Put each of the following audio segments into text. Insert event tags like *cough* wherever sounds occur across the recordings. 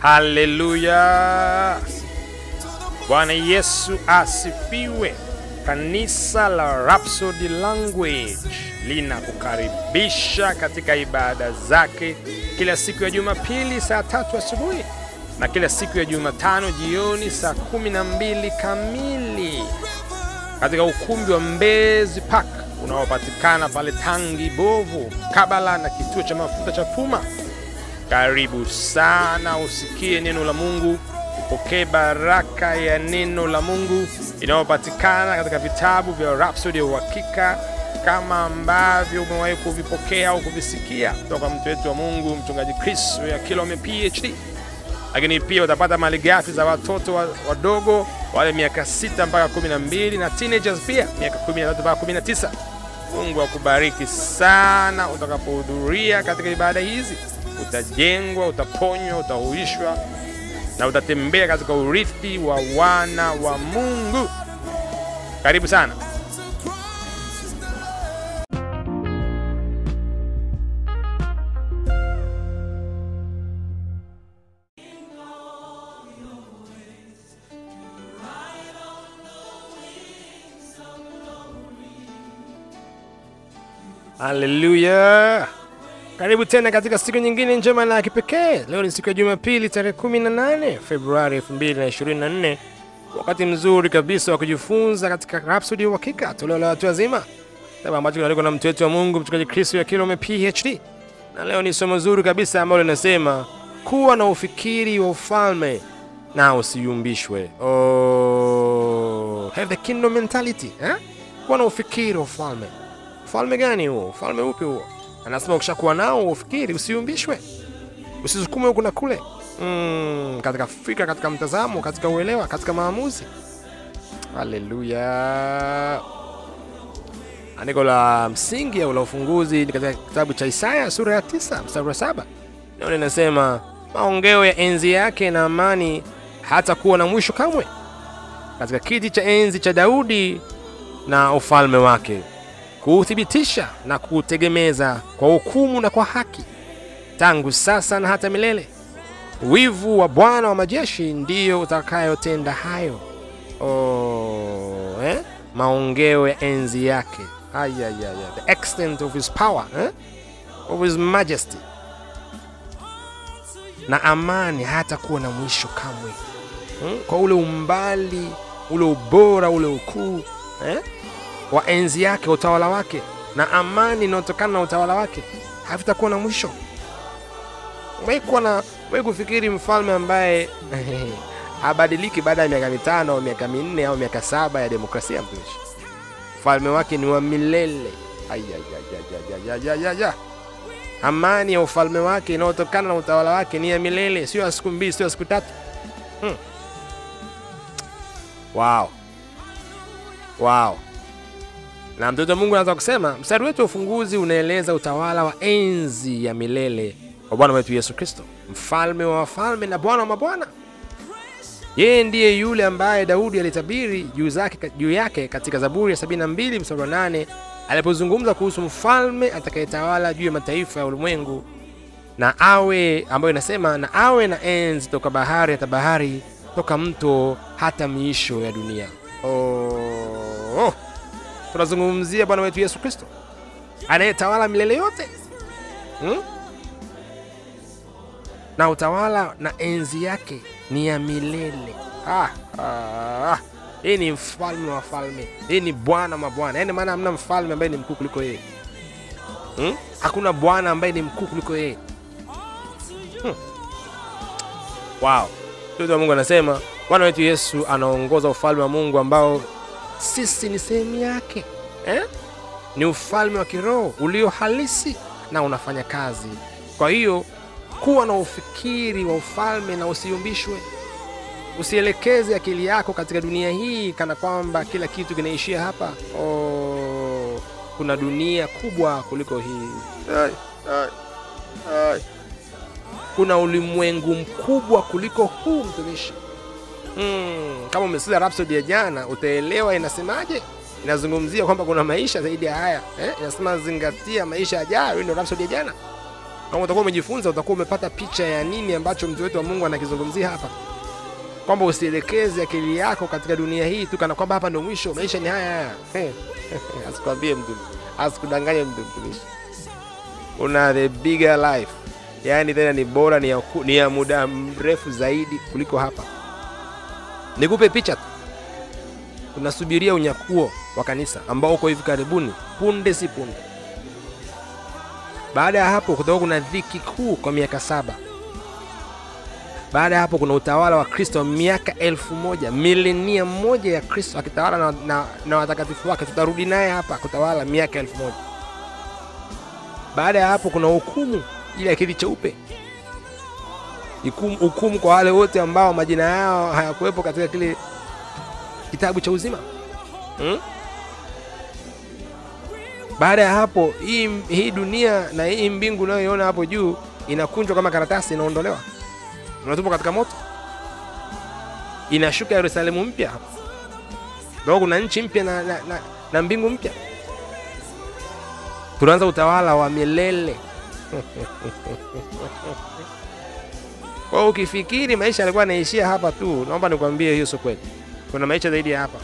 Haleluya! Bwana Yesu asifiwe. Kanisa la Rhapsody Language linakukaribisha katika ibada zake kila siku ya Jumapili saa tatu asubuhi na kila siku ya Jumatano jioni saa kumi na mbili kamili katika ukumbi wa Mbezi Park unaopatikana pale Tangi Bovu, kabala na kituo cha mafuta cha Puma. Karibu sana usikie neno la Mungu, upokee baraka ya neno la Mungu inayopatikana katika vitabu vya Rhapsody ya Uhakika, kama ambavyo umewahi kuvipokea au kuvisikia kutoka mtu wetu wa Mungu mchungaji Chris ya Kilome PhD. Lakini pia utapata malighafi za watoto wa- wadogo wale miaka sita mpaka kumi na mbili pia miaka kumi na tatu mpaka kumi na tisa. Mungu akubariki sana utakapohudhuria katika ibada hizi. Utajengwa, utaponywa, utahuishwa na utatembea katika urithi wa wana wa Mungu. Karibu sana. Haleluya! Karibu tena katika siku nyingine njema na kipekee. Leo ni siku ya Jumapili tarehe 18 Februari 2024, wakati mzuri kabisa wa kujifunza katika Rhapsodi ya Uhakika, toleo la watu wazima, kitabu ambacho kinaandikwa na mtu wetu wa Mungu mchungaji Kristo Yakilome PhD, na leo ni somo zuri kabisa ambalo linasema kuwa na ufikiri wa ufalme na usiyumbishwe. Oh, have the kingdom mentality eh? Kuwa na ufikiri wa ufalme Ufalme gani huo? Ufalme upi huo? Anasema ukishakuwa nao ufikiri, usiumbishwe, usisukume huku na kule, mm, katika fikra, katika mtazamo, katika uelewa, katika maamuzi. Haleluya! Andiko la msingi au la ufunguzi ni katika kitabu cha Isaya sura ya tisa mstari wa saba. Naona linasema maongeo ya enzi yake na amani hata kuwa na mwisho kamwe, katika kiti cha enzi cha Daudi na ufalme wake kuuthibitisha na kuutegemeza kwa hukumu na kwa haki tangu sasa na hata milele. Wivu wa Bwana wa majeshi ndiyo utakayotenda hayo. Oh, eh? Maongeo ya enzi yake, ayayaya, the extent of his power eh? of his majesty, na amani hata kuwa na mwisho kamwe, hmm? kwa ule umbali ule ubora ule ukuu eh? Wa enzi yake, utawala wake na amani inayotokana na utawala wake havitakuwa na mwisho. Umewahi kufikiri mfalme ambaye *laughs* habadiliki baada ya miaka mitano au miaka minne au miaka saba ya demokrasia? Mtumishi, ufalme wake ni wa milele. Ayayayayayayaya. Amani ya ufalme wake inayotokana na utawala wake ni ya milele, sio ya siku mbili, sio ya siku tatu. Hmm. Wow. Wow. Na mtoto Mungu anaanza kusema, mstari wetu wa ufunguzi unaeleza utawala wa enzi ya milele wa Bwana wetu Yesu Kristo, mfalme wa wafalme na Bwana wa mabwana. Yeye ndiye yule ambaye Daudi alitabiri juu yake katika Zaburi ya 72 mstari wa 8 alipozungumza kuhusu mfalme atakayetawala juu ya mataifa ya ulimwengu na awe ambayo inasema na awe na enzi toka bahari hata bahari, toka mto hata miisho ya dunia. Oh, oh. Tunazungumzia Bwana wetu Yesu Kristo anayetawala milele yote hmm? na utawala na enzi yake ni ya milele. Yeye ni mfalme wa falme, hii ni Bwana mabwana. Yaani maana hamna mfalme ambaye ni mkuu kuliko yeye hmm? Hakuna bwana ambaye ni mkuu kuliko yeye hmm. Wow, wa Mungu anasema Bwana wetu Yesu anaongoza ufalme wa Mungu ambao sisi ni sehemu yake eh? Ni ufalme wa kiroho ulio halisi na unafanya kazi. Kwa hiyo kuwa na ufikiri wa ufalme na usiumbishwe. Usielekeze akili yako katika dunia hii kana kwamba kila kitu kinaishia hapa. Oh, kuna dunia kubwa kuliko hii. Ay, ay, ay. Kuna ulimwengu mkubwa kuliko huu, mtumishi. Mm, kama umesikiza Rhapsody ya jana utaelewa inasemaje. Inazungumzia kwamba kuna maisha zaidi ya haya eh? Inasema zingatia maisha yajayo. Ndio Rhapsody ya jana. Kama utakuwa umejifunza, utakuwa umepata picha ya nini ambacho mtu wetu wa Mungu anakizungumzia hapa, kwamba usielekeze akili yako katika dunia hii tu kana kwamba hapa ndio mwisho, maisha ni haya haya. *laughs* Asikwambie mtu, asikudanganye mtu, mtumishi, una the bigger life, yaani tena ni bora, ni ya, ni ya muda mrefu zaidi kuliko hapa. Nikupe picha tu, tunasubiria unyakuo wa kanisa ambao uko hivi karibuni, punde si punde. Baada ya hapo kutakuwa kuna dhiki kuu kwa miaka saba. Baada ya hapo kuna utawala wa Kristo miaka elfu moja milenia moja ya Kristo akitawala na, na, na watakatifu wake. Tutarudi naye hapa kutawala miaka elfu moja. Baada ya hapo kuna hukumu ile ya kiti cheupe, Hukumu- kwa wale wote ambao majina yao hayakuwepo katika kile kitabu cha uzima hmm? Baada ya hapo hii, hii dunia na hii mbingu unayoiona hapo juu inakunjwa kama karatasi, inaondolewa, unatupwa katika moto, inashuka Yerusalemu mpya. Ndio kuna nchi mpya na, na, na, na mbingu mpya. Tunaanza utawala wa milele. *laughs* Kwa hiyo ukifikiri maisha yalikuwa yanaishia hapa tu, naomba nikwambie hiyo sio kweli. Kuna maisha zaidi ya hapa.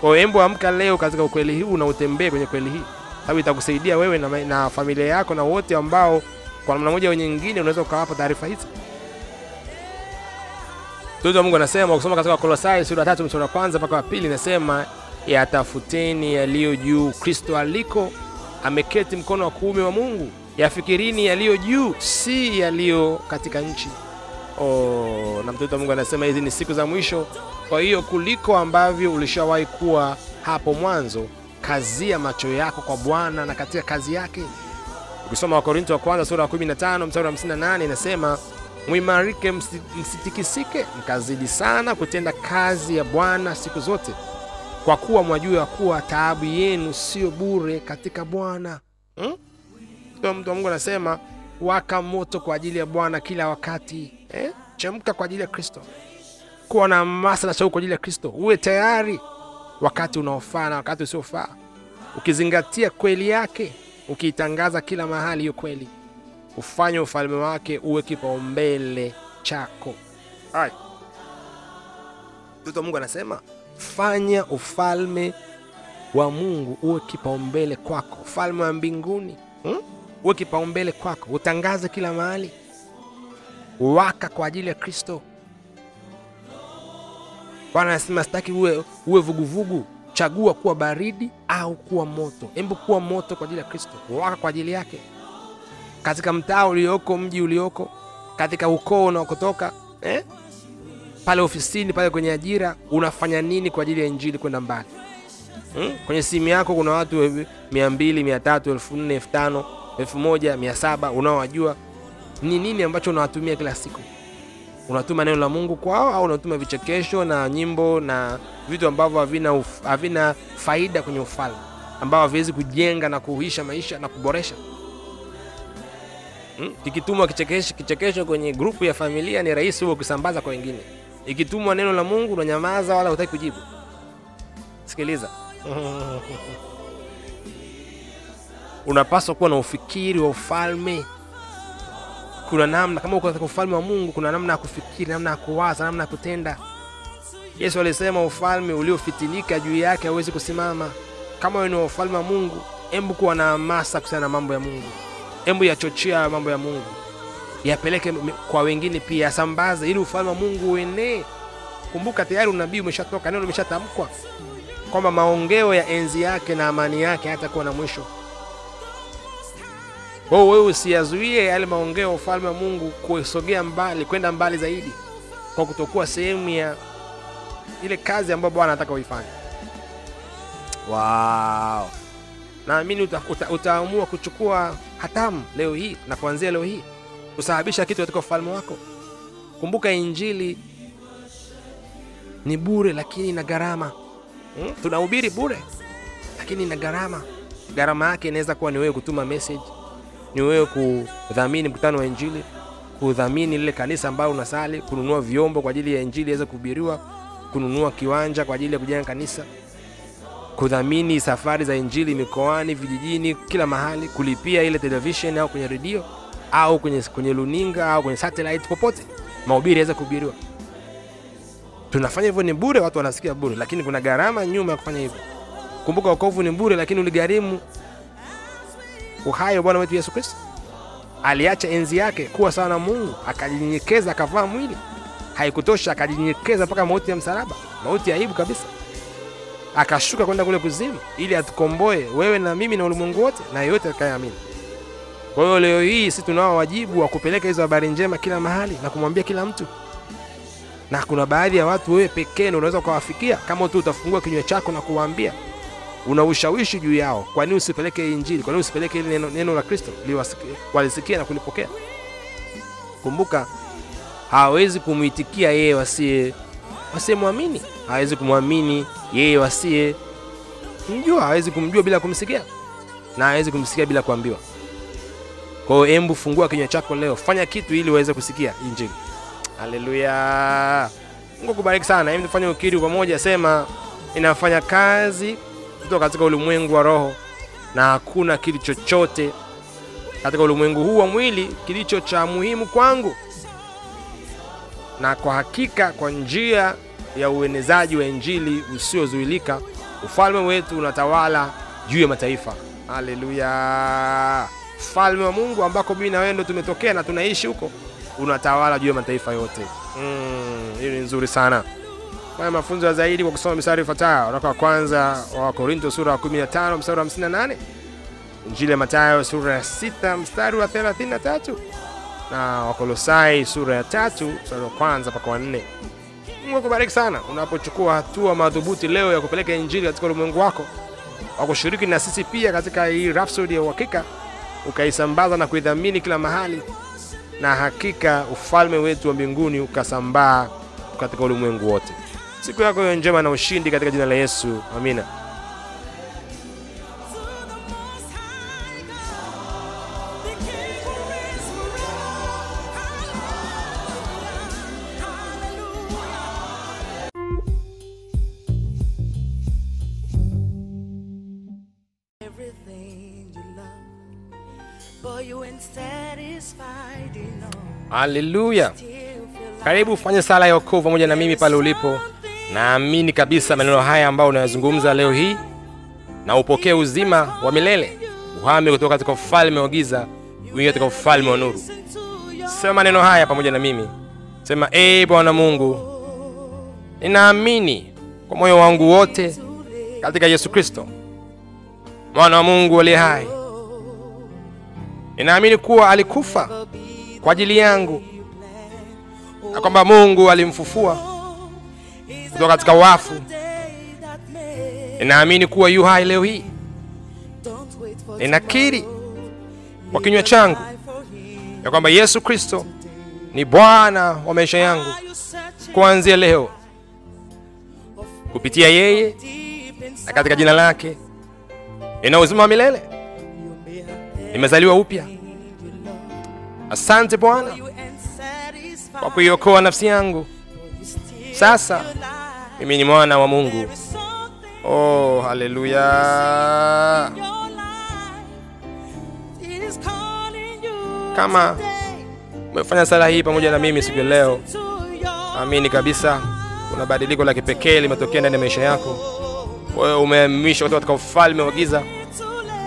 Kwa hiyo embo amka leo katika ukweli huu na utembee kwenye kweli hii, sababu itakusaidia wewe na, na familia yako na wote ambao kwa namna moja au nyingine unaweza ukawapa taarifa hizi. Mtoto wa Mungu anasema ukisoma katika Kolosai sura tatu mstari wa kwanza mpaka wa pili inasema yatafuteni yaliyo juu, Kristo aliko ameketi mkono wa kuume wa Mungu, yafikirini yaliyo juu, si yaliyo katika nchi. Oh, na mtoto wa Mungu anasema hizi ni siku za mwisho. Kwa hiyo kuliko ambavyo ulishawahi kuwa hapo mwanzo, kazia macho yako kwa Bwana na katika kazi yake. Ukisoma Wakorinto wa kwanza sura ya 15 mstari wa 58 inasema mwimarike, msitikisike, mkazidi sana kutenda kazi ya Bwana siku zote, kwa kuwa mwajua ya kuwa taabu yenu sio bure katika Bwana. Hmm? Mtu wa Mungu anasema waka moto kwa ajili ya Bwana kila wakati eh? Chemka kwa ajili ya Kristo, kuwa na hamasa na shauku kwa ajili ya Kristo, uwe tayari wakati unaofaa na wakati usiofaa, ukizingatia kweli yake, ukiitangaza kila mahali hiyo kweli, ufanye ufalme wake uwe kipaumbele chako. Hai. Mtoto Mungu anasema fanya ufalme wa Mungu uwe kipaumbele kwako, ufalme wa mbinguni hmm? uwe kipaumbele kwako, utangaze kila mahali, waka kwa ajili ya Kristo. Bwana anasema sitaki uwe, uwe vuguvugu, chagua kuwa baridi au kuwa moto. Hebu kuwa moto kwa ajili ya Kristo, waka kwa ajili yake, katika mtaa ulioko, mji ulioko, katika ukoo unaokotoka eh? pale ofisini, pale kwenye ajira, unafanya nini kwa ajili ya injili kwenda mbali? Hmm? Kwenye simu yako kuna watu mia mbili, mia tatu, elfu nne, elfu tano, elfu moja, mia saba unaowajua. Ni nini ambacho unawatumia kila siku? Unatuma neno la Mungu kwao au unatuma vichekesho na nyimbo na vitu ambavyo havina, havina faida kwenye ufalme, ambao haviwezi kujenga na kuhuisha maisha na kuboresha? Hmm? Ikitumwa kichekesho, kichekesho kwenye grupu ya familia ni rahisi huo kusambaza kwa wengine. Ikitumwa neno la Mungu unanyamaza wala hutaki kujibu. Sikiliza. *laughs* Unapaswa kuwa na ufikiri wa ufalme. Kuna namna, kama uko katika ufalme wa Mungu, kuna namna ya kufikiri, namna ya kuwaza, namna ya kutenda. Yesu alisema ufalme uliofitilika juu yake hauwezi kusimama. Kama wewe ni wa ufalme wa Mungu, embu kuwa na hamasa kuhusiana na mambo ya Mungu, embu yachochea mambo ya Mungu, yapeleke kwa wengine pia, yasambaze ili ufalme wa Mungu uenee. Kumbuka tayari unabii umeshatoka, neno limeshatamkwa kwamba maongeo ya enzi yake na amani yake hatakuwa na mwisho. Kwa wewe usiyazuie yale maongeo ya ufalme wa Mungu kusogea mbali, kwenda mbali zaidi, kwa kutokuwa sehemu ya ile kazi ambayo Bwana anataka uifanye. Wow. Naamini uta, uta, utaamua kuchukua hatamu leo hii na kuanzia leo hii kusababisha kitu katika ufalme wako. Kumbuka injili ni bure, lakini ina gharama. Hmm? Tunahubiri bure, lakini ina gharama. Gharama yake inaweza kuwa ni wewe kutuma message, ni wewe kudhamini mkutano wa injili, kudhamini lile kanisa ambalo unasali, kununua vyombo kwa ajili ya injili iweze kuhubiriwa, kununua kiwanja kwa ajili ya kujenga kanisa, kudhamini safari za injili mikoani, vijijini, kila mahali, kulipia ile television au kwenye redio au kwenye, kwenye luninga au kwenye satellite popote mahubiri yaweza kuhubiriwa. Tunafanya hivyo ni bure watu wanasikia bure lakini kuna gharama nyuma ya kufanya hivyo. Kumbuka wokovu ni bure lakini uligharimu uhai wa bwana wetu yesu kristo. Aliacha enzi yake kuwa sawa na mungu akajinyenyekeza akavaa mwili. Haikutosha akajinyenyekeza mpaka mauti ya msalaba mauti ya aibu kabisa. Akashuka kwenda kule kuzimu ili atukomboe wewe na mimi na ulimwengu wote na yeyote atakayeamini kwa hiyo leo hii si tunao wajibu wa kupeleka hizo habari njema kila mahali na kumwambia kila mtu. Na kuna baadhi ya watu wewe pekee unaweza ukawafikia kama tu utafungua kinywa chako na kuwaambia una ushawishi juu yao. Kwa nini usipeleke injili? Kwa nini usipeleke ile neno, neno la kristo? Walisikia na kulipokea. Kumbuka hawawezi kumwitikia yeye wasiye wasiyemwamini. Hawezi kumwamini yeye wasiye mjua. Hawezi kumjua bila kumsikia. Na hawezi kumsikia bila kuambiwa. Kwa embu fungua kinywa chako leo. Fanya kitu ili uweze kusikia injili. Haleluya mungu kubariki sana. Hebu tufanye ukiri pamoja. Sema inafanya kazi kutoka katika ulimwengu wa roho na hakuna kitu chochote katika ulimwengu huu wa mwili kilicho cha muhimu kwangu. Na kwa hakika kwa njia ya uenezaji wa injili usiozuilika ufalme wetu unatawala juu ya mataifa. Haleluya! Ufalme wa mungu ambako mimi na ndo tumetokea na tunaishi huko unatawala juu ya mataifa yote. Mm, ni nzuri sana fanya mafunzo zaidi kwa kusoma mistari ifuatayo. Waraka wa kwanza wa korinto sura ya 15 mstari wa 58 injili ya matayo sura ya 6 mstari wa 33 na wakolosai sura ya tatu mstari wa kwanza mpaka wa nne. Mungu akubariki sana. Unapochukua hatua madhubuti leo ya kupeleka injili katika ulimwengu wako wa kushiriki na sisi pia katika hii rhapsody ya uhakika ukaisambaza na kuidhamini kila mahali na hakika ufalme wetu wa mbinguni ukasambaa katika ulimwengu wote siku yako iwe njema na ushindi katika jina la yesu. Amina. Haleluya karibu fanye sala ya wokovu pamoja na mimi pale ulipo naamini kabisa maneno haya ambayo unayazungumza leo hii na upokee uzima wa milele. Uhame kutoka katika ufalme wa giza uingie katika ufalme wa nuru. Sema maneno haya pamoja na mimi. Sema ee bwana mungu ninaamini kwa moyo wangu wote katika yesu kristo mwana wa mungu aliye hai. Ninaamini kuwa alikufa kwa ajili yangu na kwamba mungu alimfufua kutoka katika wafu. Ninaamini kuwa yu hai leo hii. Ninakiri kwa kinywa changu ya kwamba yesu kristo ni bwana wa maisha yangu kuanzia leo. Kupitia yeye na katika jina lake nina uzima wa milele. Nimezaliwa upya. Asante bwana kwa kuiokoa nafsi yangu. Sasa mimi ni mwana wa mungu. Oh haleluya Kama umefanya sala hii pamoja na mimi siku ya leo amini kabisa kuna badiliko la kipekee limetokea ndani ya maisha yako. Wewe umehamishwa kutoka katika ufalme wa giza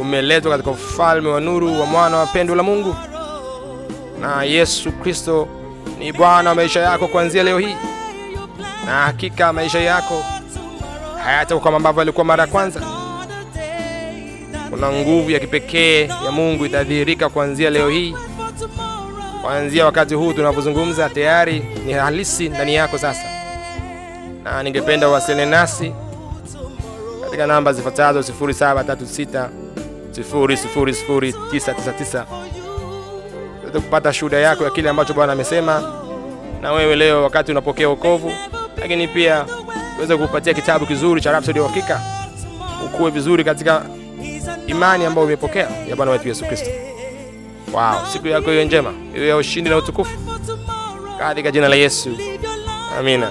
umeletwa katika ufalme wa nuru wa mwana wa pendo la mungu. Na yesu kristo ni bwana wa maisha yako kuanzia leo hii na hakika maisha yako hayatakuwa kama ambavyo alikuwa mara ya kwanza. Kuna nguvu ya kipekee ya mungu itadhihirika kuanzia leo hii. Kuanzia wakati huu tunavyozungumza tayari ni halisi ndani yako sasa. Na ningependa uwasiliane nasi katika namba zifuatazo 0736 000999 kupata shuhuda yako ya kile ambacho bwana amesema. Na wewe leo wakati unapokea wokovu lakini pia uweze kupatia kitabu kizuri cha Rhapsody ya Uhakika. Ukuwe vizuri katika imani ambayo umepokea ya bwana wetu yesu kristo. Wow siku yako hiyo njema iwe ya ushindi na utukufu. Katika jina la yesu. Amina